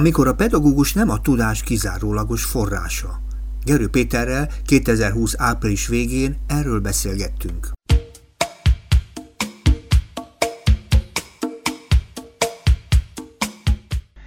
amikor a pedagógus nem a tudás kizárólagos forrása. Gerő Péterrel 2020 április végén erről beszélgettünk.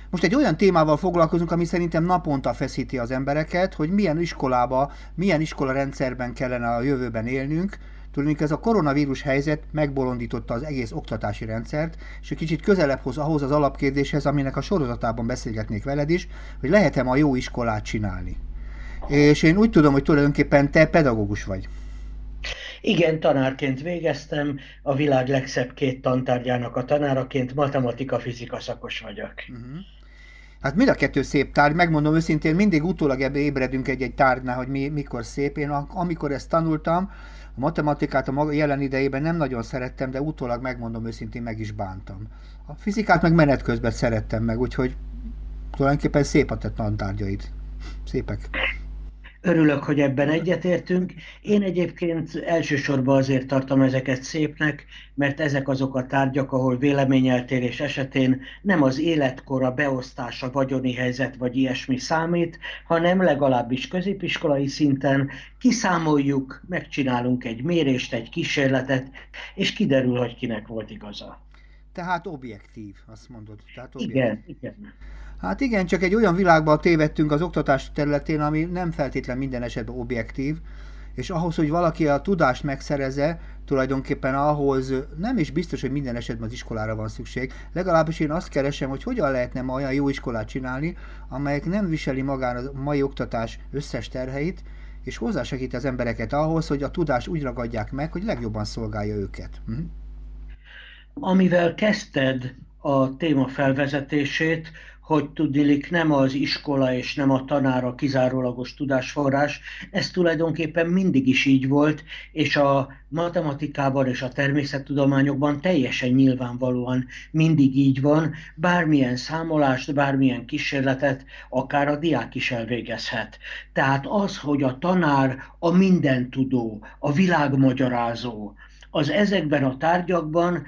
Most egy olyan témával foglalkozunk, ami szerintem naponta feszíti az embereket, hogy milyen iskolába, milyen iskola rendszerben kellene a jövőben élnünk, Tudnék, ez a koronavírus helyzet megbolondította az egész oktatási rendszert, és egy kicsit közelebb hoz ahhoz az alapkérdéshez, aminek a sorozatában beszélgetnék veled is, hogy lehet-e ma jó iskolát csinálni. És én úgy tudom, hogy tulajdonképpen te pedagógus vagy. Igen, tanárként végeztem, a világ legszebb két tantárgyának a tanáraként matematika-fizika szakos vagyok. Uh-huh. Hát mind a kettő szép tárgy, megmondom őszintén, mindig utólag ebbe ébredünk egy-egy tárgynál, hogy mi, mikor szép. Én amikor ezt tanultam, a matematikát a maga jelen idejében nem nagyon szerettem, de utólag megmondom őszintén meg is bántam. A fizikát meg menet közben szerettem meg, úgyhogy tulajdonképpen szép a te tantárgyaid. Szépek. Örülök, hogy ebben egyetértünk. Én egyébként elsősorban azért tartom ezeket szépnek, mert ezek azok a tárgyak, ahol véleményeltérés esetén nem az életkora, beosztása, vagyoni helyzet vagy ilyesmi számít, hanem legalábbis középiskolai szinten kiszámoljuk, megcsinálunk egy mérést, egy kísérletet, és kiderül, hogy kinek volt igaza. Tehát objektív, azt mondod. Tehát objektív. Igen, igen. Hát igen, csak egy olyan világba tévedtünk az oktatás területén, ami nem feltétlen minden esetben objektív, és ahhoz, hogy valaki a tudást megszereze, tulajdonképpen ahhoz nem is biztos, hogy minden esetben az iskolára van szükség. Legalábbis én azt keresem, hogy hogyan lehetne ma olyan jó iskolát csinálni, amelyek nem viseli magán a mai oktatás összes terheit, és hozzásegít az embereket ahhoz, hogy a tudást úgy ragadják meg, hogy legjobban szolgálja őket. Hm? Amivel kezdted a téma felvezetését, hogy tudilik nem az iskola és nem a tanár a kizárólagos tudásforrás, ez tulajdonképpen mindig is így volt, és a matematikában és a természettudományokban teljesen nyilvánvalóan mindig így van, bármilyen számolást, bármilyen kísérletet akár a diák is elvégezhet. Tehát az, hogy a tanár a mindentudó, a világmagyarázó, az ezekben a tárgyakban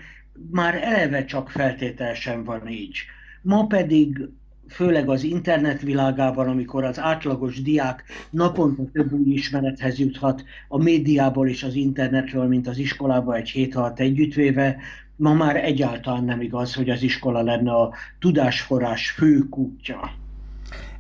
már eleve csak feltétel sem van így. Ma pedig főleg az internet világában, amikor az átlagos diák naponta több új ismerethez juthat a médiából és az internetről, mint az iskolába egy hét alatt együttvéve, ma már egyáltalán nem igaz, hogy az iskola lenne a tudásforrás fő kútja.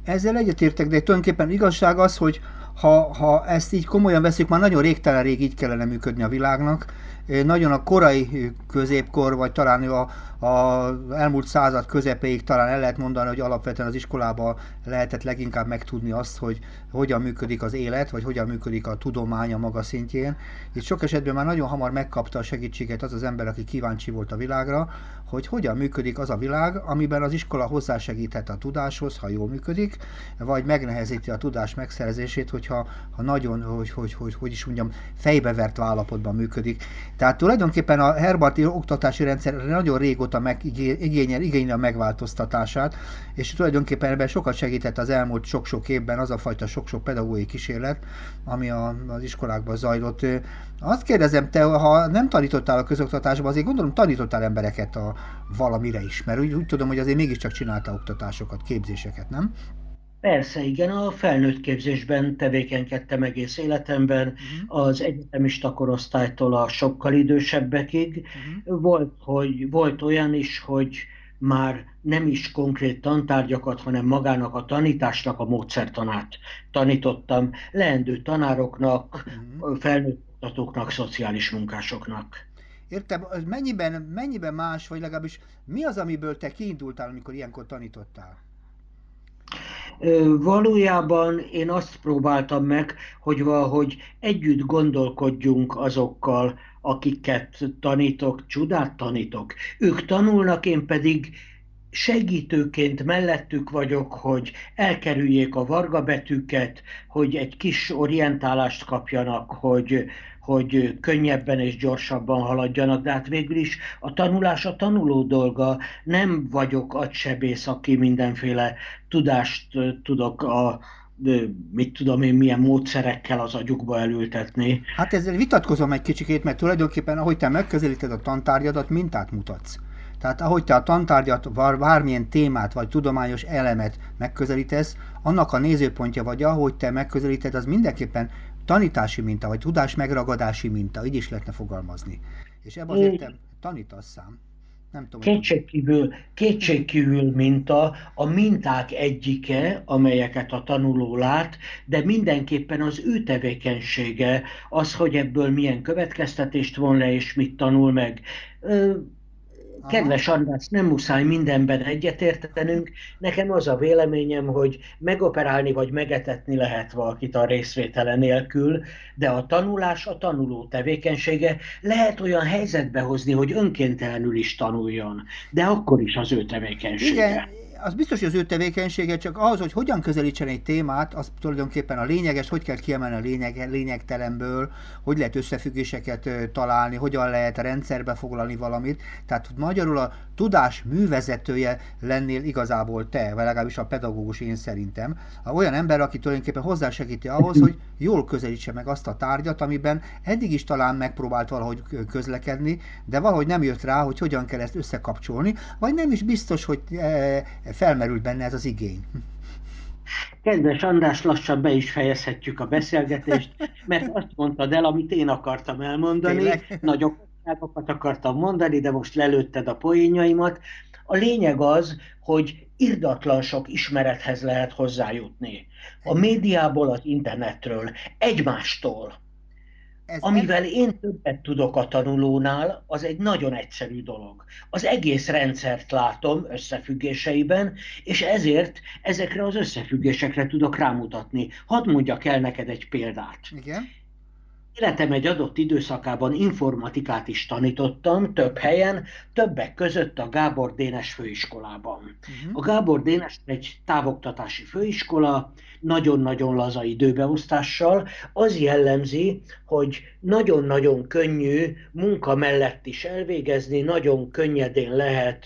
Ezzel egyetértek, de tulajdonképpen igazság az, hogy ha, ha ezt így komolyan veszük, már nagyon régtelen rég így kellene működni a világnak, nagyon a korai középkor, vagy talán a, a elmúlt század közepéig talán el lehet mondani, hogy alapvetően az iskolában lehetett leginkább megtudni azt, hogy hogyan működik az élet, vagy hogyan működik a tudomány a maga szintjén. Itt sok esetben már nagyon hamar megkapta a segítséget az az ember, aki kíváncsi volt a világra, hogy hogyan működik az a világ, amiben az iskola hozzásegíthet a tudáshoz, ha jól működik, vagy megnehezíti a tudás megszerzését, hogyha ha nagyon, hogy, hogy, hogy, hogy is mondjam, fejbevert állapotban működik. Tehát tulajdonképpen a Herbarti oktatási rendszer nagyon régóta meg, igényel, igényel a megváltoztatását, és tulajdonképpen ebben sokat segített az elmúlt sok-sok évben az a fajta sok-sok pedagógiai kísérlet, ami a, az iskolákban zajlott. Azt kérdezem, te, ha nem tanítottál a közoktatásban, azért gondolom tanítottál embereket a valamire is, mert úgy, úgy tudom, hogy azért mégiscsak csináltál oktatásokat, képzéseket, nem? Persze, igen, a felnőtt képzésben tevékenykedtem egész életemben, uh-huh. az egyetemista korosztálytól a sokkal idősebbekig. Uh-huh. Volt, hogy, volt olyan is, hogy már nem is konkrét tantárgyakat, hanem magának a tanításnak a módszertanát tanítottam leendő tanároknak, uh-huh. felnőtt oktatóknak, szociális munkásoknak. Értem, az mennyiben, mennyiben más, vagy legalábbis mi az, amiből te kiindultál, amikor ilyenkor tanítottál? Valójában én azt próbáltam meg, hogy valahogy együtt gondolkodjunk azokkal, akiket tanítok, csodát tanítok. Ők tanulnak, én pedig segítőként mellettük vagyok, hogy elkerüljék a varga betűket, hogy egy kis orientálást kapjanak, hogy, hogy könnyebben és gyorsabban haladjanak, de hát végül is a tanulás a tanuló dolga. Nem vagyok agysebész, aki mindenféle tudást tudok a mit tudom én, milyen módszerekkel az agyukba elültetni. Hát ezzel vitatkozom egy kicsikét, mert tulajdonképpen ahogy te megközelíted a tantárgyadat, mintát mutatsz. Tehát ahogy te a tantárgyat, bármilyen témát vagy tudományos elemet megközelítesz, annak a nézőpontja vagy ahogy te megközelíted, az mindenképpen tanítási minta, vagy tudás megragadási minta, így is lehetne fogalmazni. És ebben az értem tanítasz szám. Nem tudom, kétségkívül, kétségkívül minta, a minták egyike, amelyeket a tanuló lát, de mindenképpen az ő tevékenysége, az, hogy ebből milyen következtetést von le, és mit tanul meg. Kedves András, nem muszáj mindenben egyetértenünk. Nekem az a véleményem, hogy megoperálni vagy megetetni lehet valakit a részvétele nélkül, de a tanulás a tanuló tevékenysége lehet olyan helyzetbe hozni, hogy önkéntelenül is tanuljon, de akkor is az ő tevékenysége. Igen, az biztos, hogy az ő tevékenysége, csak az, hogy hogyan közelítsen egy témát, az tulajdonképpen a lényeges, hogy kell kiemelni a lényeg, lényegtelenből, hogy lehet összefüggéseket találni, hogyan lehet rendszerbe foglalni valamit. Tehát magyarul a tudás művezetője lennél igazából te, vagy legalábbis a pedagógus én szerintem. Olyan ember, aki tulajdonképpen hozzásegíti ahhoz, hogy jól közelítse meg azt a tárgyat, amiben eddig is talán megpróbált valahogy közlekedni, de valahogy nem jött rá, hogy hogyan kell ezt összekapcsolni, vagy nem is biztos, hogy felmerült benne ez az igény. Kedves András, lassan be is fejezhetjük a beszélgetést, mert azt mondtad el, amit én akartam elmondani. Tényleg? Nagyokat akartam mondani, de most lelőtted a poénjaimat. A lényeg az, hogy irdatlan sok ismerethez lehet hozzájutni. A médiából, az internetről, egymástól. Ez Amivel nem... én többet tudok a tanulónál, az egy nagyon egyszerű dolog. Az egész rendszert látom összefüggéseiben, és ezért ezekre az összefüggésekre tudok rámutatni. Hadd mondjak el neked egy példát. Igen. Életem egy adott időszakában informatikát is tanítottam több helyen, többek között a Gábor Dénes főiskolában. Uh-huh. A Gábor Dénes egy távoktatási főiskola, nagyon-nagyon laza időbeosztással. Az jellemzi, hogy nagyon-nagyon könnyű munka mellett is elvégezni, nagyon könnyedén lehet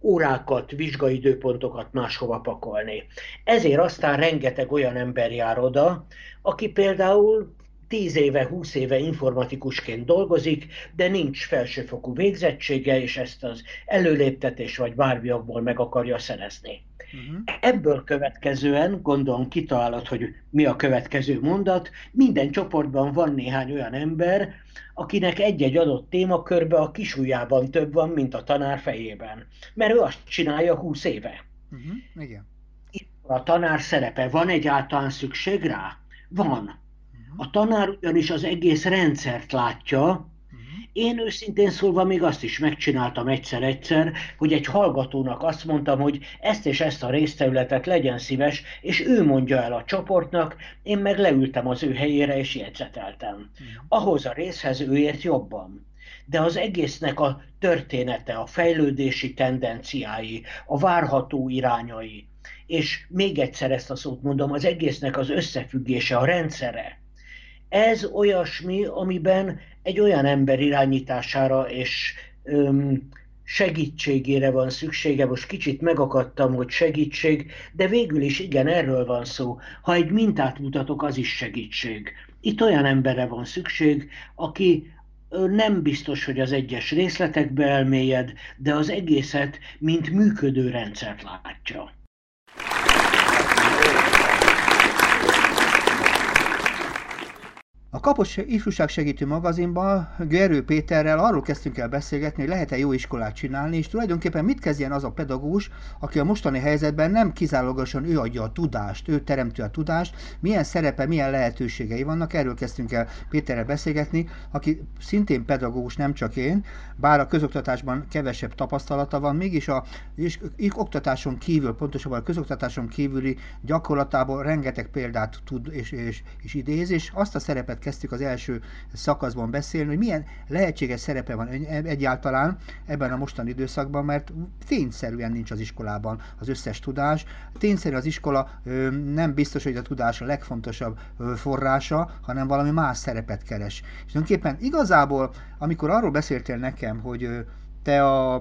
órákat, vizsgaidőpontokat máshova pakolni. Ezért aztán rengeteg olyan ember jár oda, aki például 10 éve, 20 éve informatikusként dolgozik, de nincs felsőfokú végzettsége, és ezt az előléptetés vagy bármiakból meg akarja szerezni. Uh-huh. Ebből következően, gondolom kitalálod, hogy mi a következő mondat, minden csoportban van néhány olyan ember, akinek egy-egy adott témakörbe a kisujjában több van, mint a tanár fejében. Mert ő azt csinálja 20 éve. Uh-huh. Igen. Itt a tanár szerepe. Van egyáltalán szükség rá? Van. A tanár ugyanis az egész rendszert látja, én őszintén szólva még azt is megcsináltam egyszer-egyszer, hogy egy hallgatónak azt mondtam, hogy ezt és ezt a részterületet legyen szíves, és ő mondja el a csoportnak, én meg leültem az ő helyére és jegyzeteltem. Ahhoz a részhez ő ért jobban. De az egésznek a története, a fejlődési tendenciái, a várható irányai, és még egyszer ezt a szót mondom, az egésznek az összefüggése, a rendszere, ez olyasmi, amiben egy olyan ember irányítására és öm, segítségére van szüksége. Most kicsit megakadtam, hogy segítség, de végül is igen, erről van szó. Ha egy mintát mutatok, az is segítség. Itt olyan emberre van szükség, aki nem biztos, hogy az egyes részletekbe elmélyed, de az egészet, mint működő rendszert látja. A Kapos Ifjúság Segítő magazinban Gerő Péterrel arról kezdtünk el beszélgetni, hogy lehet-e jó iskolát csinálni, és tulajdonképpen mit kezdjen az a pedagógus, aki a mostani helyzetben nem kizárólagosan ő adja a tudást, ő teremti a tudást, milyen szerepe, milyen lehetőségei vannak, erről kezdtünk el Péterrel beszélgetni, aki szintén pedagógus, nem csak én, bár a közoktatásban kevesebb tapasztalata van, mégis a és oktatáson kívül, pontosabban a közoktatáson kívüli gyakorlatából rengeteg példát tud és, és, és idéz, és azt a szerepet kezdtük az első szakaszban beszélni, hogy milyen lehetséges szerepe van egyáltalán ebben a mostani időszakban, mert tényszerűen nincs az iskolában az összes tudás. Tényszerűen az iskola nem biztos, hogy a tudás a legfontosabb forrása, hanem valami más szerepet keres. És tulajdonképpen igazából, amikor arról beszéltél nekem, hogy te a,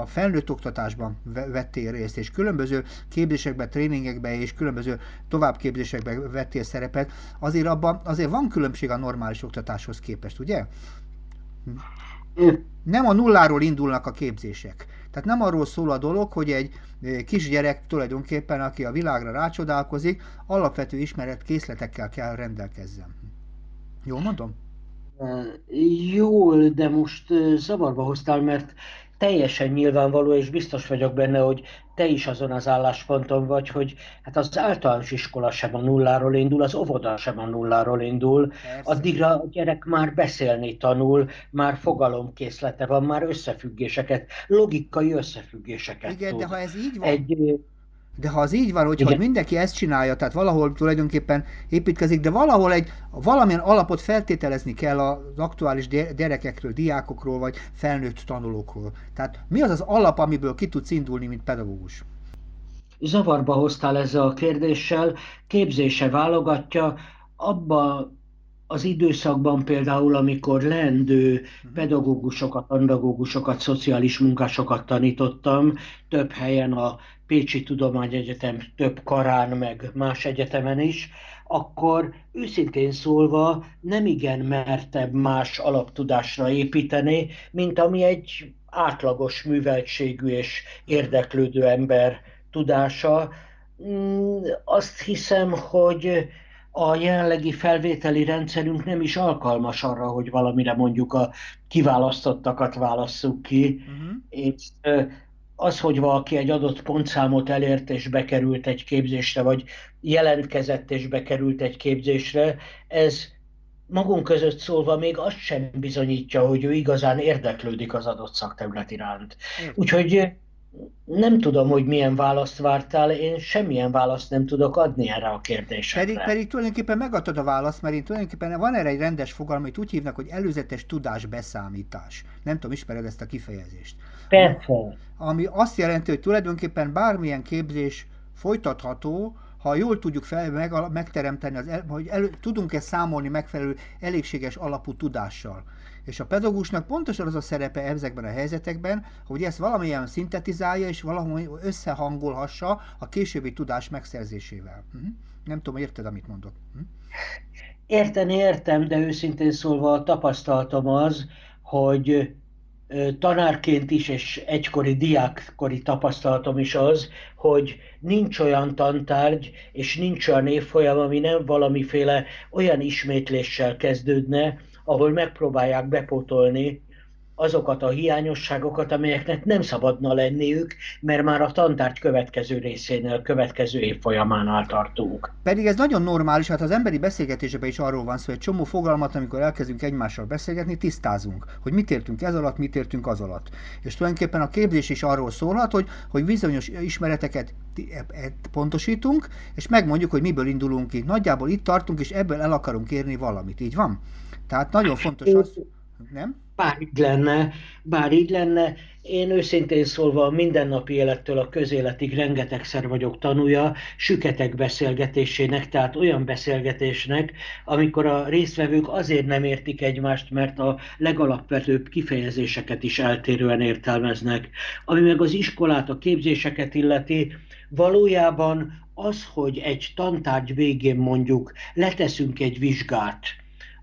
a felnőtt oktatásban vettél részt, és különböző képzésekben, tréningekben és különböző továbbképzésekben vettél szerepet, azért abban azért van különbség a normális oktatáshoz képest, ugye? Nem a nulláról indulnak a képzések. Tehát nem arról szól a dolog, hogy egy kisgyerek tulajdonképpen, aki a világra rácsodálkozik, alapvető ismeret készletekkel kell rendelkezzen. Jól mondom? Jól, de most zavarba hoztál, mert teljesen nyilvánvaló, és biztos vagyok benne, hogy te is azon az állásponton vagy, hogy hát az általános iskola sem a nulláról indul, az óvoda sem a nulláról indul, Persze. addigra a gyerek már beszélni tanul, már fogalomkészlete van, már összefüggéseket, logikai összefüggéseket Igen, tud. de ha ez így van... Egy, de ha az így van, hogy, hogy mindenki ezt csinálja, tehát valahol tulajdonképpen építkezik, de valahol egy valamilyen alapot feltételezni kell az aktuális gyerekekről, diákokról, vagy felnőtt tanulókról. Tehát mi az az alap, amiből ki tudsz indulni, mint pedagógus? Zavarba hoztál ezzel a kérdéssel, képzése válogatja, abba az időszakban például, amikor leendő mhm. pedagógusokat, andagógusokat, szociális munkásokat tanítottam, több helyen a Pécsi Tudományegyetem több karán, meg más egyetemen is, akkor őszintén szólva nem igen mertebb más alaptudásra építeni, mint ami egy átlagos műveltségű és érdeklődő ember tudása. Mm, azt hiszem, hogy a jelenlegi felvételi rendszerünk nem is alkalmas arra, hogy valamire mondjuk a kiválasztottakat válasszuk ki, uh-huh. és az, hogy valaki egy adott pontszámot elért és bekerült egy képzésre, vagy jelentkezett és bekerült egy képzésre, ez magunk között szólva még azt sem bizonyítja, hogy ő igazán érdeklődik az adott szakterület iránt. Úgyhogy nem tudom, hogy milyen választ vártál, én semmilyen választ nem tudok adni erre a kérdésre. Pedig, pedig tulajdonképpen megadtad a választ, mert én tulajdonképpen van erre egy rendes fogalma, amit úgy hívnak, hogy előzetes tudásbeszámítás. Nem tudom, ismered ezt a kifejezést. Persze. Ami azt jelenti, hogy tulajdonképpen bármilyen képzés folytatható, ha jól tudjuk fel, meg, megteremteni, az, hogy elő, tudunk-e számolni megfelelő elégséges alapú tudással. És a pedagógusnak pontosan az a szerepe ezekben a helyzetekben, hogy ezt valamilyen szintetizálja és valahogy összehangolhassa a későbbi tudás megszerzésével. Uh-huh. Nem tudom, érted, amit mondok. Uh-huh. Érteni értem, de őszintén szólva a tapasztalatom az, hogy tanárként is, és egykori diákkori tapasztalatom is az, hogy nincs olyan tantárgy, és nincs olyan évfolyam, ami nem valamiféle olyan ismétléssel kezdődne, ahol megpróbálják bepótolni azokat a hiányosságokat, amelyeknek nem szabadna lenniük, mert már a tantárgy következő részénél, következő év folyamánál tartunk. Pedig ez nagyon normális, hát az emberi beszélgetésben is arról van szó, hogy egy csomó fogalmat, amikor elkezdünk egymással beszélgetni, tisztázunk, hogy mit értünk ez alatt, mit értünk az alatt. És tulajdonképpen a képzés is arról szólhat, hogy, hogy bizonyos ismereteket e- e- pontosítunk, és megmondjuk, hogy miből indulunk ki. Nagyjából itt tartunk, és ebből el akarunk érni valamit. Így van? Tehát nagyon fontos az, nem? Bár így lenne, bár így lenne, én őszintén szólva a mindennapi élettől a közéletig rengetegszer vagyok tanúja süketek beszélgetésének, tehát olyan beszélgetésnek, amikor a résztvevők azért nem értik egymást, mert a legalapvetőbb kifejezéseket is eltérően értelmeznek. Ami meg az iskolát, a képzéseket illeti, valójában az, hogy egy tantárgy végén mondjuk leteszünk egy vizsgát,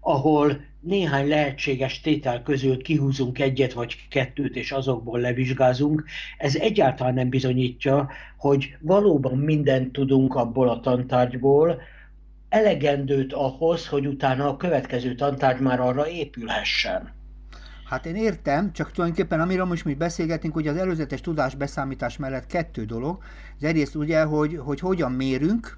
ahol néhány lehetséges tétel közül kihúzunk egyet vagy kettőt, és azokból levizsgázunk, ez egyáltalán nem bizonyítja, hogy valóban mindent tudunk abból a tantárgyból, elegendőt ahhoz, hogy utána a következő tantárgy már arra épülhessen. Hát én értem, csak tulajdonképpen amiről most mi beszélgetünk, hogy az előzetes tudásbeszámítás mellett kettő dolog. Az egyrészt ugye, hogy, hogy hogyan mérünk,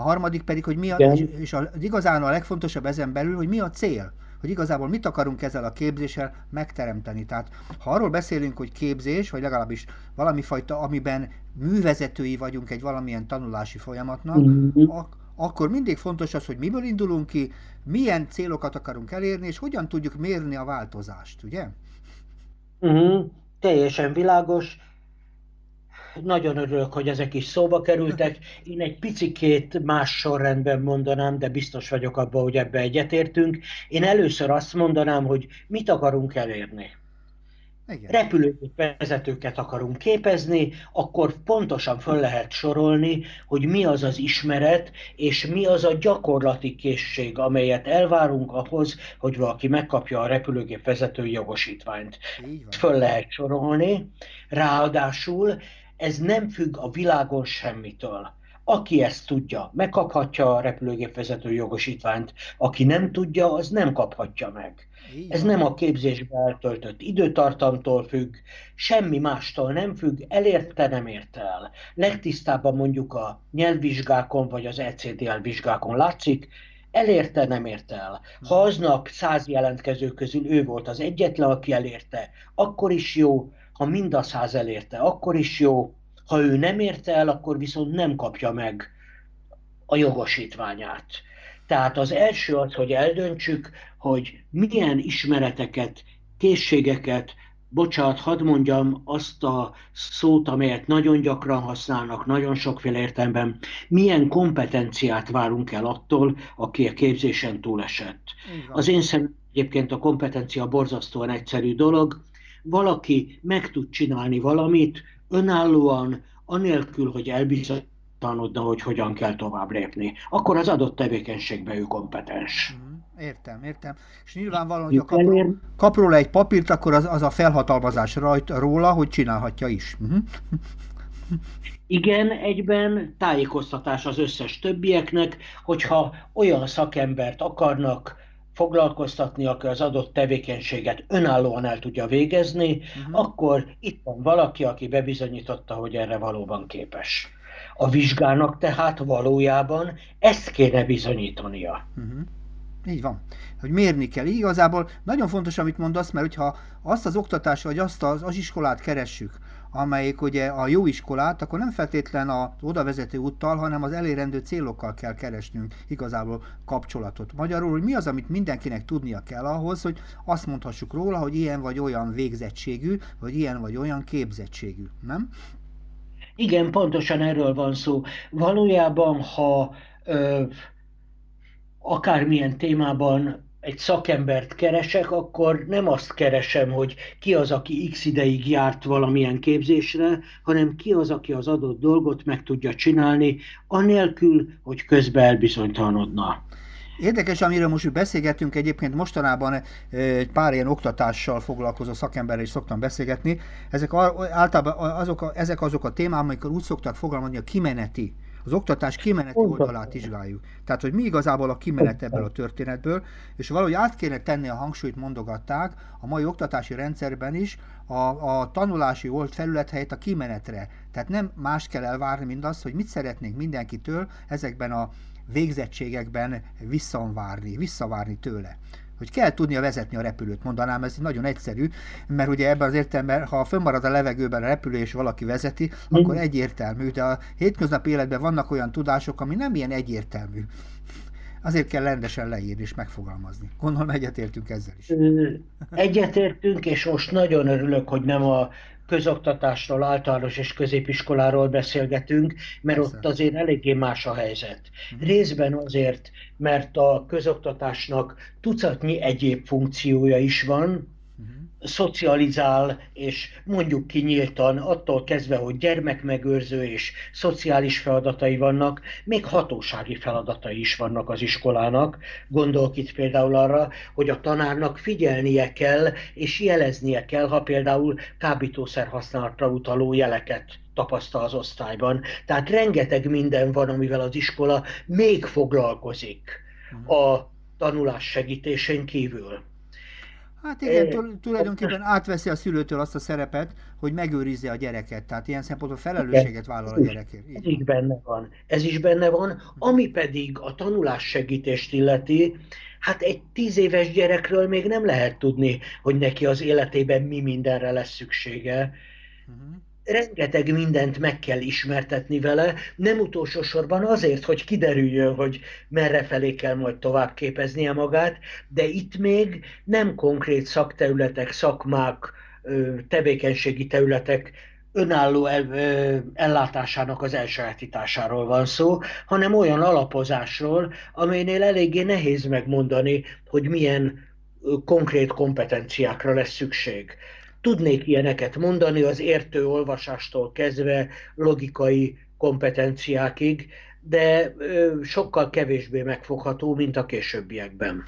a harmadik pedig, hogy mi a, és, és az igazán a legfontosabb ezen belül, hogy mi a cél hogy igazából mit akarunk ezzel a képzéssel megteremteni. Tehát ha arról beszélünk, hogy képzés, vagy legalábbis valami fajta, amiben művezetői vagyunk egy valamilyen tanulási folyamatnak, mm-hmm. ak- akkor mindig fontos az, hogy miből indulunk ki, milyen célokat akarunk elérni, és hogyan tudjuk mérni a változást, ugye? Mm-hmm. Teljesen világos nagyon örülök, hogy ezek is szóba kerültek. Én egy picikét más sorrendben mondanám, de biztos vagyok abban, hogy ebbe egyetértünk. Én először azt mondanám, hogy mit akarunk elérni. Igen. repülőgép vezetőket akarunk képezni, akkor pontosan föl lehet sorolni, hogy mi az az ismeret, és mi az a gyakorlati készség, amelyet elvárunk ahhoz, hogy valaki megkapja a repülőgép vezetői jogosítványt. Föl lehet sorolni. Ráadásul ez nem függ a világon semmitől. Aki ezt tudja, megkaphatja a repülőgépvezető jogosítványt, aki nem tudja, az nem kaphatja meg. Ez nem a képzésbe eltöltött időtartamtól függ, semmi mástól nem függ, elérte, nem érte el. Legtisztábban mondjuk a nyelvvizsgákon vagy az ECDL vizsgákon látszik, elérte, nem érte el. Ha hmm. aznap száz jelentkező közül ő volt az egyetlen, aki elérte, akkor is jó, ha mind a száz elérte, akkor is jó, ha ő nem érte el, akkor viszont nem kapja meg a jogosítványát. Tehát az első az, hogy eldöntsük, hogy milyen ismereteket, készségeket, bocsánat, hadd mondjam azt a szót, amelyet nagyon gyakran használnak, nagyon sokféle értelemben, milyen kompetenciát várunk el attól, aki a képzésen túlesett. Az én szemem egyébként a kompetencia borzasztóan egyszerű dolog. Valaki meg tud csinálni valamit, önállóan, anélkül, hogy elbizonytalanodna, hogy hogyan kell tovább lépni. Akkor az adott tevékenységben ő kompetens. Mhm, értem, értem. És nyilvánvalóan, hogy a kapról, kapról egy papírt, akkor az, az a felhatalmazás rajta róla, hogy csinálhatja is. Uh-huh. Igen, egyben tájékoztatás az összes többieknek, hogyha olyan szakembert akarnak foglalkoztatni, aki az adott tevékenységet önállóan el tudja végezni, uh-huh. akkor itt van valaki, aki bebizonyította, hogy erre valóban képes. A vizsgának tehát valójában ezt kéne bizonyítania. Uh-huh. Így van. Hogy mérni kell. Igazából nagyon fontos, amit mondasz, mert hogyha azt az oktatást, vagy azt az, az iskolát keressük, amelyik ugye a jó iskolát, akkor nem feltétlen az oda vezető úttal, hanem az elérendő célokkal kell keresnünk igazából kapcsolatot. Magyarul, hogy mi az, amit mindenkinek tudnia kell ahhoz, hogy azt mondhassuk róla, hogy ilyen vagy olyan végzettségű, vagy ilyen vagy olyan képzettségű, nem? Igen, pontosan erről van szó. Valójában, ha ö, akármilyen témában egy szakembert keresek, akkor nem azt keresem, hogy ki az, aki x ideig járt valamilyen képzésre, hanem ki az, aki az adott dolgot meg tudja csinálni, anélkül, hogy közben elbizonytalanodna. Érdekes, amiről most beszélgetünk, egyébként mostanában egy pár ilyen oktatással foglalkozó szakemberrel is szoktam beszélgetni. Ezek általában azok a, ezek azok a témák, amikor úgy szoktak fogalmazni, a kimeneti az oktatás kimeneti oldalát vizsgáljuk. Tehát, hogy mi igazából a kimenet ebből a történetből, és valahogy át kéne tenni a hangsúlyt, mondogatták a mai oktatási rendszerben is a, a tanulási old felület helyett a kimenetre. Tehát nem más kell elvárni, mint azt, hogy mit szeretnénk mindenkitől ezekben a végzettségekben visszavárni, visszavárni tőle hogy kell tudnia vezetni a repülőt, mondanám, ez nagyon egyszerű, mert ugye ebben az értelemben, ha fönnmarad a levegőben a repülő és valaki vezeti, akkor egyértelmű, de a hétköznapi életben vannak olyan tudások, ami nem ilyen egyértelmű. Azért kell rendesen leírni és megfogalmazni. Gondolom egyetértünk ezzel is. Egyetértünk, és most nagyon örülök, hogy nem a közoktatásról, általános és középiskoláról beszélgetünk, mert Persze. ott azért eléggé más a helyzet. Uh-huh. Részben azért, mert a közoktatásnak tucatnyi egyéb funkciója is van, szocializál, és mondjuk kinyíltan, attól kezdve, hogy gyermekmegőrző és szociális feladatai vannak, még hatósági feladatai is vannak az iskolának. Gondolok itt például arra, hogy a tanárnak figyelnie kell, és jeleznie kell, ha például kábítószer használatra utaló jeleket tapasztal az osztályban. Tehát rengeteg minden van, amivel az iskola még foglalkozik mhm. a tanulás segítésén kívül. Hát igen, tulajdonképpen átveszi a szülőtől azt a szerepet, hogy megőrizze a gyereket. Tehát ilyen szempontból felelősséget vállal a gyerekért. Ez is benne van. Ez is benne van. Ami pedig a tanulás segítést illeti, hát egy tíz éves gyerekről még nem lehet tudni, hogy neki az életében mi mindenre lesz szüksége. Uh-huh rengeteg mindent meg kell ismertetni vele, nem utolsó sorban azért, hogy kiderüljön, hogy merre felé kell majd tovább képeznie magát, de itt még nem konkrét szakterületek, szakmák, tevékenységi területek önálló el, ellátásának az elsajátításáról van szó, hanem olyan alapozásról, amelynél eléggé nehéz megmondani, hogy milyen konkrét kompetenciákra lesz szükség. Tudnék ilyeneket mondani az értő olvasástól kezdve logikai kompetenciákig, de sokkal kevésbé megfogható, mint a későbbiekben.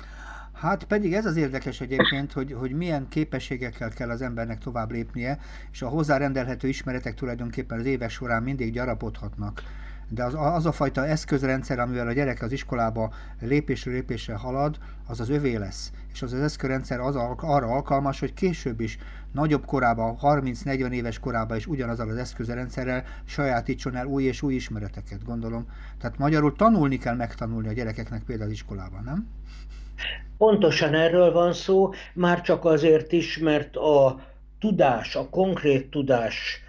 Hát pedig ez az érdekes egyébként, hogy, hogy milyen képességekkel kell az embernek tovább lépnie, és a hozzárendelhető ismeretek tulajdonképpen az évek során mindig gyarapodhatnak. De az, az a fajta eszközrendszer, amivel a gyerek az iskolába lépésről lépésre halad, az az övé lesz. És az az eszközrendszer az arra alkalmas, hogy később is, nagyobb korában, 30-40 éves korában is ugyanazzal az eszközrendszerrel sajátítson el új és új ismereteket, gondolom. Tehát magyarul tanulni kell megtanulni a gyerekeknek például az iskolában, nem? Pontosan erről van szó, már csak azért is, mert a tudás, a konkrét tudás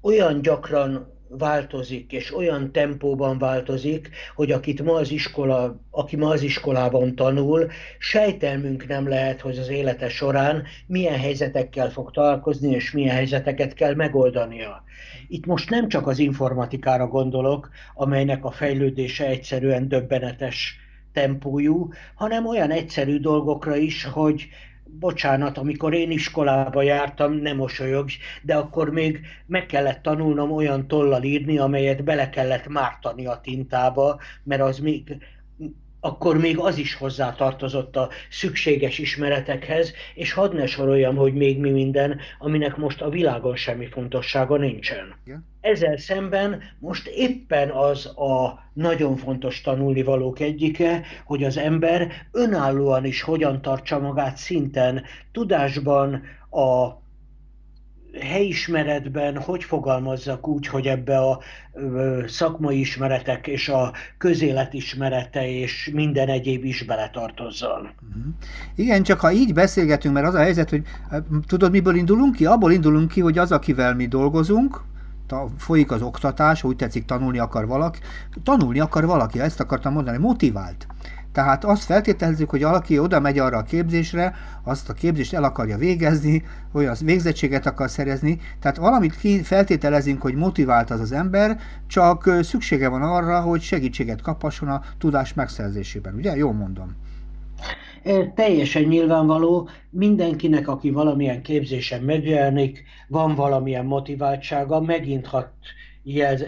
olyan gyakran változik, és olyan tempóban változik, hogy akit ma az iskola, aki ma az iskolában tanul, sejtelmünk nem lehet, hogy az élete során milyen helyzetekkel fog találkozni, és milyen helyzeteket kell megoldania. Itt most nem csak az informatikára gondolok, amelynek a fejlődése egyszerűen döbbenetes tempójú, hanem olyan egyszerű dolgokra is, hogy bocsánat, amikor én iskolába jártam, nem mosolyog, de akkor még meg kellett tanulnom olyan tollal írni, amelyet bele kellett mártani a tintába, mert az még akkor még az is hozzá tartozott a szükséges ismeretekhez, és hadd ne soroljam, hogy még mi minden, aminek most a világon semmi fontossága nincsen. Ezzel szemben most éppen az a nagyon fontos tanulnivalók egyike, hogy az ember önállóan is hogyan tartsa magát szinten, tudásban, a helyismeretben hogy fogalmazzak úgy, hogy ebbe a szakmai ismeretek és a közélet ismerete és minden egyéb is beletartozzon. Uh-huh. Igen, csak ha így beszélgetünk, mert az a helyzet, hogy tudod, miből indulunk ki? Abból indulunk ki, hogy az, akivel mi dolgozunk, folyik az oktatás, úgy tetszik, tanulni akar valaki, tanulni akar valaki, ezt akartam mondani, motivált. Tehát azt feltételezzük, hogy valaki oda megy arra a képzésre, azt a képzést el akarja végezni, olyan végzettséget akar szerezni, tehát valamit ki feltételezünk, hogy motivált az az ember, csak szüksége van arra, hogy segítséget kaphasson a tudás megszerzésében. Ugye? Jól mondom. Teljesen nyilvánvaló, mindenkinek, aki valamilyen képzésen megjelenik, van valamilyen motiváltsága, megint hat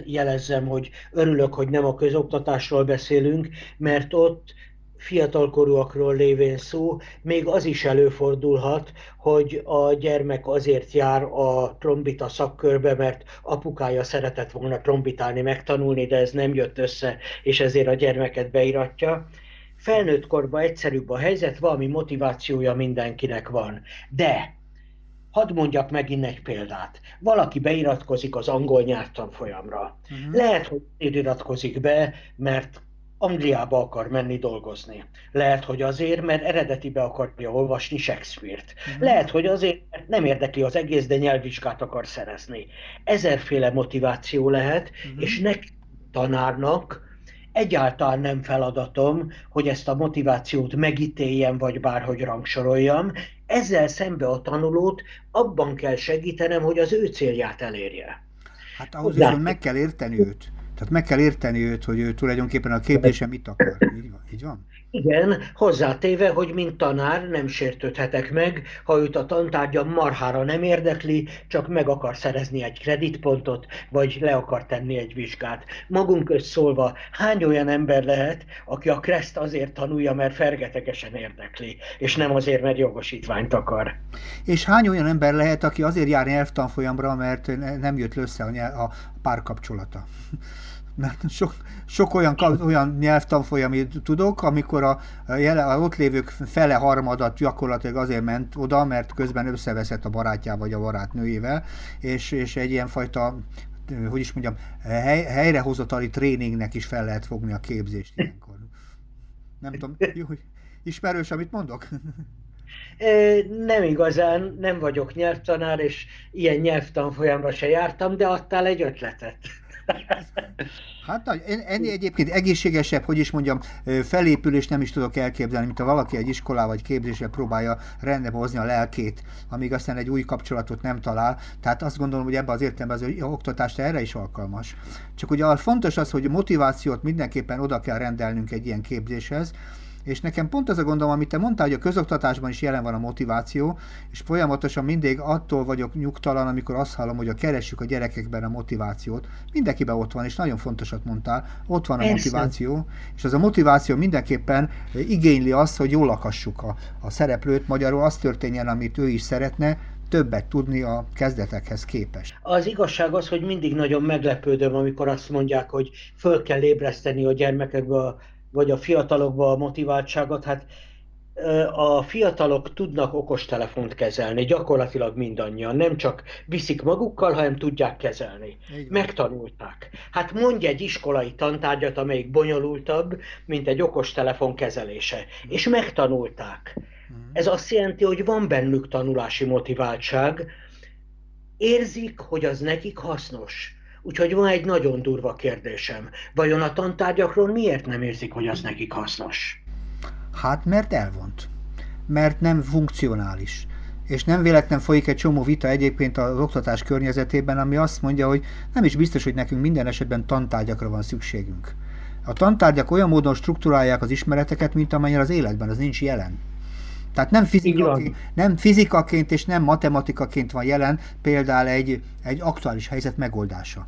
jelezzem, hogy örülök, hogy nem a közoktatásról beszélünk, mert ott fiatalkorúakról lévén szó, még az is előfordulhat, hogy a gyermek azért jár a trombita szakkörbe, mert apukája szeretett volna trombitálni, megtanulni, de ez nem jött össze, és ezért a gyermeket beiratja. Felnőtt korban egyszerűbb a helyzet, valami motivációja mindenkinek van. De Hadd mondjak megint egy példát. Valaki beiratkozik az angol nyelvtanfolyamra. Uh-huh. Lehet, hogy iratkozik be, mert Angliába akar menni dolgozni. Lehet, hogy azért, mert eredetibe akarja olvasni Shakespeare-t. Uh-huh. Lehet, hogy azért, mert nem érdekli az egész, de nyelvvizsgát akar szerezni. Ezerféle motiváció lehet, uh-huh. és neki tanárnak egyáltalán nem feladatom, hogy ezt a motivációt megítéljem, vagy bárhogy rangsoroljam. Ezzel szembe a tanulót abban kell segítenem, hogy az ő célját elérje. Hát ahhoz viszont meg kell érteni őt. Tehát meg kell érteni őt, hogy ő tulajdonképpen a képzése mit akar. Így van? Így van? Igen, hozzátéve, hogy mint tanár nem sértődhetek meg, ha őt a tantárgya marhára nem érdekli, csak meg akar szerezni egy kreditpontot, vagy le akar tenni egy vizsgát. Magunk szólva, hány olyan ember lehet, aki a kreszt azért tanulja, mert fergetegesen érdekli, és nem azért, mert jogosítványt akar. És hány olyan ember lehet, aki azért jár nyelvtanfolyamra, mert nem jött össze a, nyelv, a párkapcsolata? Mert sok, sok olyan, olyan nyelvtanfolyam tudok, amikor a, a ott lévők fele harmadat gyakorlatilag azért ment oda, mert közben összeveszett a barátjával vagy a barátnőjével, és, és egy ilyen fajta hogy is mondjam, hely, helyrehozatali tréningnek is fel lehet fogni a képzést ilyenkor. Nem tudom, jó, ismerős, amit mondok? Nem igazán, nem vagyok nyelvtanár, és ilyen nyelvtanfolyamra se jártam, de adtál egy ötletet. Hát ennél egyébként egészségesebb, hogy is mondjam, felépülés nem is tudok elképzelni, mint ha valaki egy iskolá vagy képzésre próbálja rendbe hozni a lelkét, amíg aztán egy új kapcsolatot nem talál. Tehát azt gondolom, hogy ebben az értelemben az oktatást erre is alkalmas. Csak ugye fontos az, hogy motivációt mindenképpen oda kell rendelnünk egy ilyen képzéshez, És nekem pont az a gondom, amit te mondtál, hogy a közoktatásban is jelen van a motiváció, és folyamatosan mindig attól vagyok nyugtalan, amikor azt hallom, hogy a keressük a gyerekekben a motivációt. Mindenkiben ott van, és nagyon fontosat mondtál, ott van a Persze. motiváció, és az a motiváció mindenképpen igényli azt, hogy jól lakassuk a, a szereplőt, magyarul az történjen, amit ő is szeretne, többet tudni a kezdetekhez képest. Az igazság az, hogy mindig nagyon meglepődöm, amikor azt mondják, hogy föl kell ébreszteni a gyermekekbe, vagy a fiatalokba a motiváltságot. Hát a fiatalok tudnak okostelefont kezelni, gyakorlatilag mindannyian. Nem csak viszik magukkal, hanem tudják kezelni. Megtanulták. Hát mondj egy iskolai tantárgyat, amelyik bonyolultabb, mint egy okostelefon kezelése. És megtanulták. Ez azt jelenti, hogy van bennük tanulási motiváltság, érzik, hogy az nekik hasznos. Úgyhogy van egy nagyon durva kérdésem. Vajon a tantárgyakról miért nem érzik, hogy az nekik hasznos? Hát mert elvont. Mert nem funkcionális. És nem véletlen folyik egy csomó vita egyébként az oktatás környezetében, ami azt mondja, hogy nem is biztos, hogy nekünk minden esetben tantárgyakra van szükségünk. A tantárgyak olyan módon struktúrálják az ismereteket, mint amennyire az életben, az nincs jelen. Tehát nem fizikaként, nem fizikaként és nem matematikaként van jelen például egy, egy aktuális helyzet megoldása.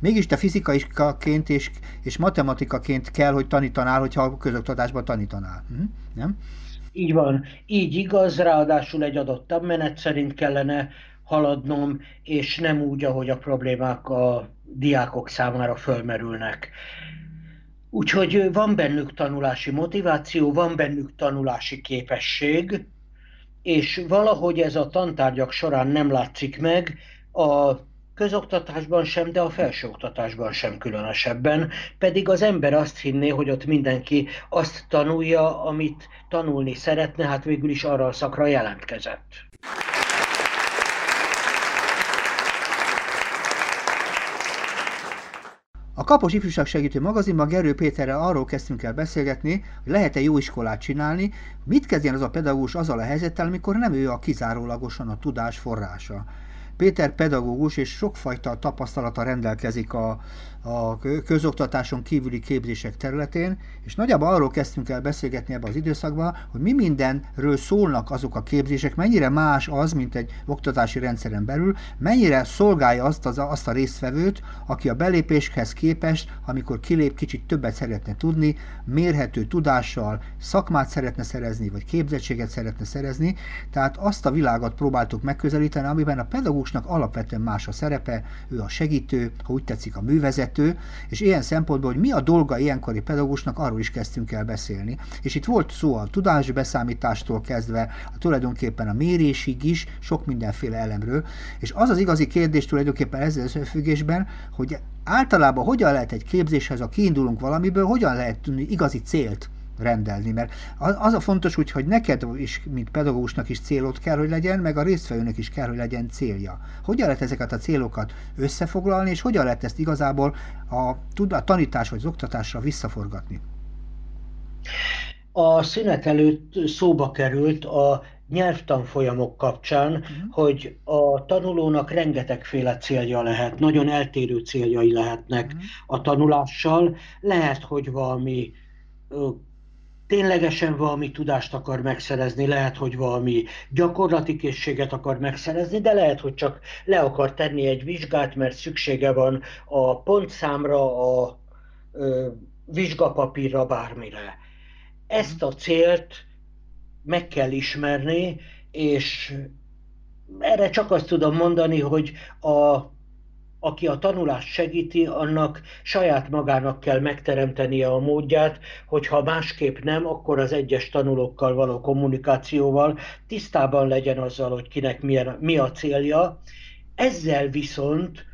Mégis te fizikaként és, és matematikaként kell, hogy tanítanál, hogyha a közoktatásban tanítanál. Hm? Nem? Így van. Így igaz, ráadásul egy adott menet szerint kellene haladnom, és nem úgy, ahogy a problémák a diákok számára fölmerülnek. Úgyhogy van bennük tanulási motiváció, van bennük tanulási képesség, és valahogy ez a tantárgyak során nem látszik meg, a közoktatásban sem, de a felsőoktatásban sem különösebben, pedig az ember azt hinné, hogy ott mindenki azt tanulja, amit tanulni szeretne, hát végül is arra a szakra jelentkezett. A Kapos Ifjúság Segítő magazinban Gerő Péterrel arról kezdtünk el beszélgetni, hogy lehet-e jó iskolát csinálni, mit kezdjen az a pedagógus azzal a helyzettel, amikor nem ő a kizárólagosan a tudás forrása. Péter pedagógus és sokfajta tapasztalata rendelkezik a, a közoktatáson kívüli képzések területén, és nagyjából arról kezdtünk el beszélgetni ebben az időszakban, hogy mi mindenről szólnak azok a képzések, mennyire más az, mint egy oktatási rendszeren belül, mennyire szolgálja azt, az, azt a résztvevőt, aki a belépéshez képest, amikor kilép, kicsit többet szeretne tudni, mérhető tudással, szakmát szeretne szerezni, vagy képzettséget szeretne szerezni, tehát azt a világot próbáltuk megközelíteni, amiben a pedagógusnak alapvetően más a szerepe, ő a segítő, ha úgy tetszik a művezető, vezető, és ilyen szempontból, hogy mi a dolga ilyenkori pedagógusnak, arról is kezdtünk el beszélni. És itt volt szó a tudásbeszámítástól kezdve, a tulajdonképpen a mérésig is, sok mindenféle elemről, és az az igazi kérdés tulajdonképpen ezzel összefüggésben, hogy általában hogyan lehet egy képzéshez, a kiindulunk valamiből, hogyan lehet tudni igazi célt rendelni, mert az a fontos úgy, hogy neked is, mint pedagógusnak is célod kell, hogy legyen, meg a résztvevőnek is kell, hogy legyen célja. Hogyan lehet ezeket a célokat összefoglalni, és hogyan lehet ezt igazából a, a tanítás vagy az oktatásra visszaforgatni? A szünet előtt szóba került a nyelvtanfolyamok kapcsán, uh-huh. hogy a tanulónak rengetegféle célja lehet, nagyon eltérő céljai lehetnek uh-huh. a tanulással. Lehet, hogy valami ténylegesen valami tudást akar megszerezni, lehet, hogy valami gyakorlati készséget akar megszerezni, de lehet, hogy csak le akar tenni egy vizsgát, mert szüksége van a pontszámra, a ö, vizsgapapírra, bármire. Ezt a célt meg kell ismerni, és erre csak azt tudom mondani, hogy a aki a tanulást segíti, annak saját magának kell megteremtenie a módját, hogyha másképp nem, akkor az egyes tanulókkal való kommunikációval tisztában legyen azzal, hogy kinek milyen, mi a célja. Ezzel viszont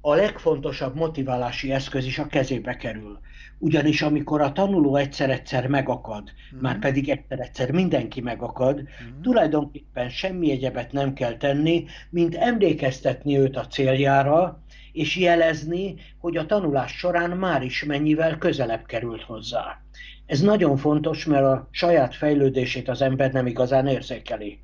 a legfontosabb motiválási eszköz is a kezébe kerül. Ugyanis amikor a tanuló egyszer-egyszer megakad, mm. már pedig egyszer-egyszer mindenki megakad, mm. tulajdonképpen semmi egyebet nem kell tenni, mint emlékeztetni őt a céljára, és jelezni, hogy a tanulás során már is mennyivel közelebb került hozzá. Ez nagyon fontos, mert a saját fejlődését az ember nem igazán érzékeli.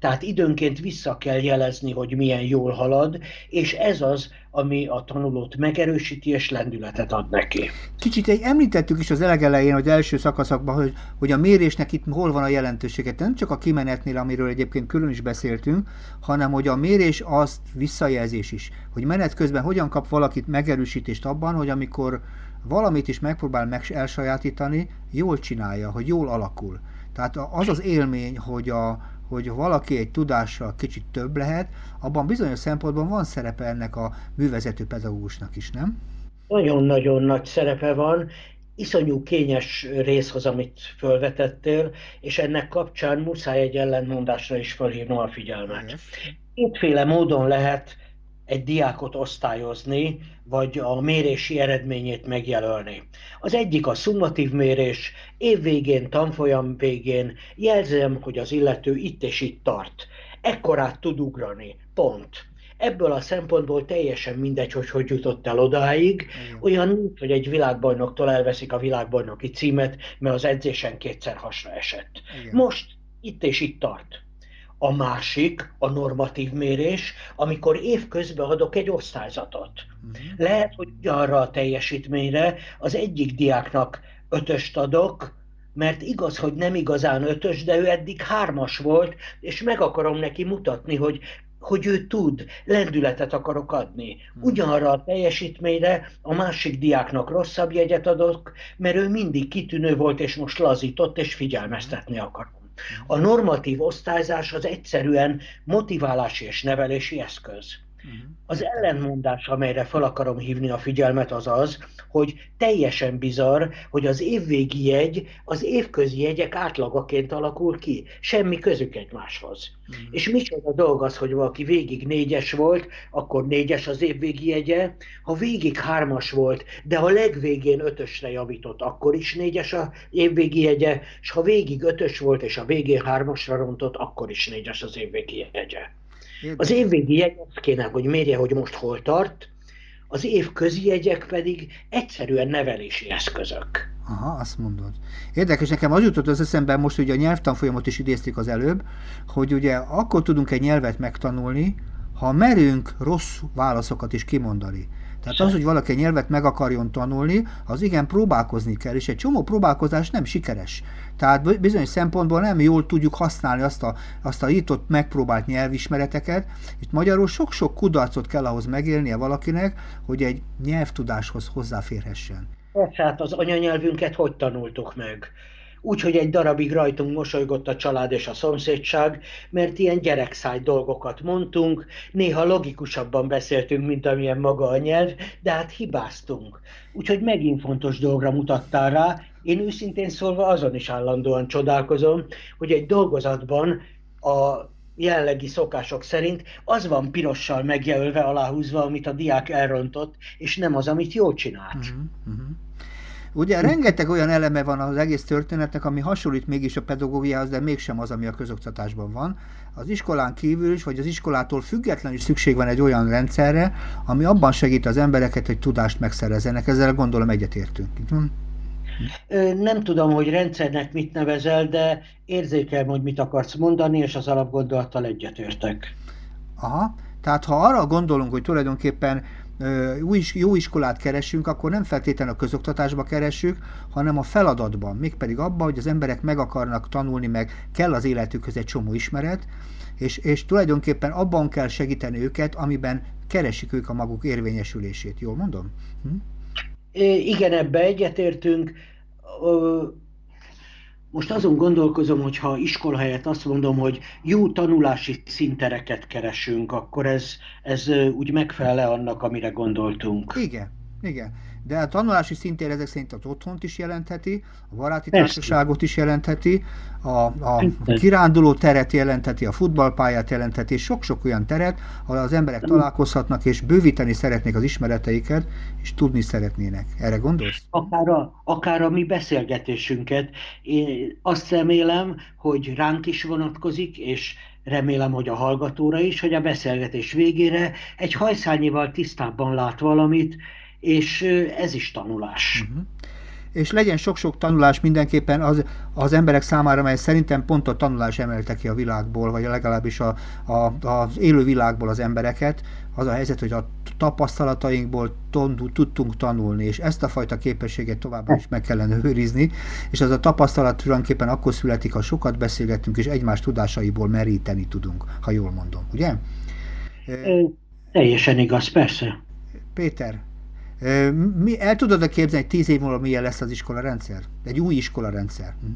Tehát időnként vissza kell jelezni, hogy milyen jól halad, és ez az, ami a tanulót megerősíti és lendületet ad neki. Kicsit egy említettük is az elegelején, hogy első szakaszakban, hogy, hogy a mérésnek itt hol van a jelentősége. Nem csak a kimenetnél, amiről egyébként külön is beszéltünk, hanem hogy a mérés az visszajelzés is. Hogy menet közben hogyan kap valakit megerősítést abban, hogy amikor valamit is megpróbál meg elsajátítani, jól csinálja, hogy jól alakul. Tehát az az élmény, hogy, a, hogy valaki egy tudással kicsit több lehet, abban bizonyos szempontból van szerepe ennek a művezető pedagógusnak is, nem? Nagyon-nagyon nagy szerepe van, iszonyú kényes részhoz, amit felvetettél, és ennek kapcsán muszáj egy ellentmondásra is felhívnom a figyelmet. Kétféle módon lehet egy diákot osztályozni, vagy a mérési eredményét megjelölni. Az egyik a szummatív mérés, évvégén, tanfolyam végén jelzem, hogy az illető itt és itt tart. Ekkorát tud ugrani, pont. Ebből a szempontból teljesen mindegy, hogy hogy jutott el odáig. Olyan, hogy egy világbajnoktól elveszik a világbajnoki címet, mert az edzésen kétszer hasra esett. Igen. Most itt és itt tart a másik, a normatív mérés, amikor évközben adok egy osztályzatot. Uh-huh. Lehet, hogy arra a teljesítményre az egyik diáknak ötöst adok, mert igaz, hogy nem igazán ötös, de ő eddig hármas volt, és meg akarom neki mutatni, hogy hogy ő tud, lendületet akarok adni. Mhm. Ugyanarra a teljesítményre a másik diáknak rosszabb jegyet adok, mert ő mindig kitűnő volt, és most lazított, és figyelmeztetni akar. A normatív osztályzás az egyszerűen motiválási és nevelési eszköz. Uh-huh. Az ellenmondás, amelyre fel akarom hívni a figyelmet, az az, hogy teljesen bizarr, hogy az évvégi jegy az évközi jegyek átlagaként alakul ki. Semmi közük egymáshoz. Uh-huh. És micsoda dolog az, hogy valaki végig négyes volt, akkor négyes az évvégi jegye, ha végig hármas volt, de ha legvégén ötösre javított, akkor is négyes a évvégi jegye, és ha végig ötös volt, és a végén hármasra rontott, akkor is négyes az évvégi jegye. Az évvégi jegyek kéne, hogy mérje, hogy most hol tart, az év közi jegyek pedig egyszerűen nevelési eszközök. Aha, azt mondod. Érdekes, nekem az jutott az eszembe, most ugye a nyelvtanfolyamot is idézték az előbb, hogy ugye akkor tudunk egy nyelvet megtanulni, ha merünk rossz válaszokat is kimondani. Tehát az, hogy valaki nyelvet meg akarjon tanulni, az igen próbálkozni kell, és egy csomó próbálkozás nem sikeres. Tehát bizonyos szempontból nem jól tudjuk használni azt a, azt a itt megpróbált nyelvismereteket. Itt magyarul sok-sok kudarcot kell ahhoz megélnie valakinek, hogy egy nyelvtudáshoz hozzáférhessen. Hát az anyanyelvünket hogy tanultuk meg? Úgy, hogy egy darabig rajtunk mosolygott a család és a szomszédság, mert ilyen gyerekszáj dolgokat mondtunk, néha logikusabban beszéltünk, mint amilyen maga a nyelv, de hát hibáztunk. Úgyhogy megint fontos dolgra mutattál rá, én őszintén szólva azon is állandóan csodálkozom, hogy egy dolgozatban a jellegi szokások szerint az van pirossal megjelölve, aláhúzva, amit a diák elrontott, és nem az, amit jól csinált. Uh-huh, uh-huh. Ugye rengeteg olyan eleme van az egész történetnek, ami hasonlít mégis a pedagógiához, de mégsem az, ami a közoktatásban van. Az iskolán kívül is, vagy az iskolától függetlenül is szükség van egy olyan rendszerre, ami abban segít az embereket, hogy tudást megszerezzenek. Ezzel gondolom egyetértünk. Nem tudom, hogy rendszernek mit nevezel, de érzékelem, hogy mit akarsz mondani, és az alapgondolattal egyetértek. Aha, tehát ha arra gondolunk, hogy tulajdonképpen jó iskolát keresünk, akkor nem feltétlenül a közoktatásba keressük, hanem a feladatban, mégpedig abban, hogy az emberek meg akarnak tanulni, meg kell az életükhöz egy csomó ismeret, és, és tulajdonképpen abban kell segíteni őket, amiben keresik ők a maguk érvényesülését. Jól mondom? Hm? Igen, ebbe egyetértünk. Most azon gondolkozom, hogy ha iskola helyett azt mondom, hogy jó tanulási szintereket keresünk, akkor ez, ez úgy megfelel annak, amire gondoltunk. Igen, igen de a tanulási szintén ezek szerint az otthont is jelentheti, a baráti Persze. társaságot is jelentheti, a, a kiránduló teret jelentheti, a futballpályát jelentheti, és sok-sok olyan teret, ahol az emberek találkozhatnak, és bővíteni szeretnék az ismereteiket, és tudni szeretnének. Erre gondolsz? Akár a, akár a mi beszélgetésünket. Én azt remélem, hogy ránk is vonatkozik, és remélem, hogy a hallgatóra is, hogy a beszélgetés végére egy hajszányival tisztábban lát valamit, és ez is tanulás. Uh-huh. és legyen sok-sok tanulás mindenképpen az, az emberek számára, mely szerintem pont a tanulás emelte ki a világból, vagy legalábbis a, a, az élő világból az embereket, az a helyzet, hogy a tapasztalatainkból tudtunk tanulni, és ezt a fajta képességet továbbra is meg kellene őrizni, és az a tapasztalat tulajdonképpen akkor születik, ha sokat beszélgetünk, és egymás tudásaiból meríteni tudunk, ha jól mondom, ugye? Teljesen igaz, persze. Péter, mi, el tudod-e képzelni, hogy tíz év múlva milyen lesz az iskola rendszer? Egy új iskola rendszer? Hm?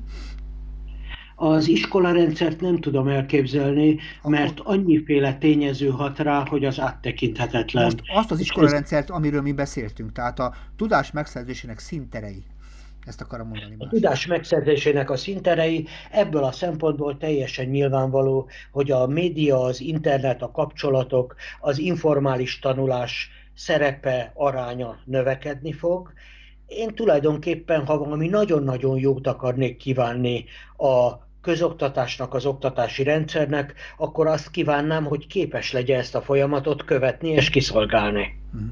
Az iskolarendszert nem tudom elképzelni, mert annyiféle tényező hat rá, hogy az áttekinthetetlen. Most azt az iskolarendszert, amiről mi beszéltünk, tehát a tudás megszerzésének szinterei, ezt akarom mondani. A tudás megszerzésének a szinterei, ebből a szempontból teljesen nyilvánvaló, hogy a média, az internet, a kapcsolatok, az informális tanulás szerepe, aránya növekedni fog. Én tulajdonképpen, ha valami nagyon-nagyon jót akarnék kívánni a közoktatásnak, az oktatási rendszernek, akkor azt kívánnám, hogy képes legyen ezt a folyamatot követni és kiszolgálni. Uh-huh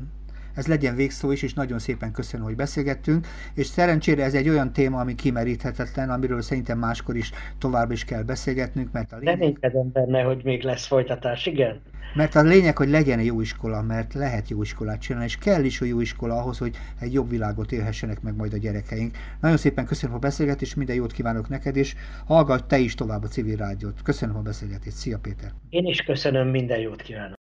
ez legyen végszó is, és nagyon szépen köszönöm, hogy beszélgettünk, és szerencsére ez egy olyan téma, ami kimeríthetetlen, amiről szerintem máskor is tovább is kell beszélgetnünk, mert a lényeg... Reménykedem benne, hogy még lesz folytatás, igen. Mert a lényeg, hogy legyen egy jó iskola, mert lehet jó iskolát csinálni, és kell is a jó iskola ahhoz, hogy egy jobb világot élhessenek meg majd a gyerekeink. Nagyon szépen köszönöm a beszélgetést, minden jót kívánok neked, és hallgass te is tovább a civil rádiót. Köszönöm a beszélgetést. Szia Péter! Én is köszönöm, minden jót kívánok!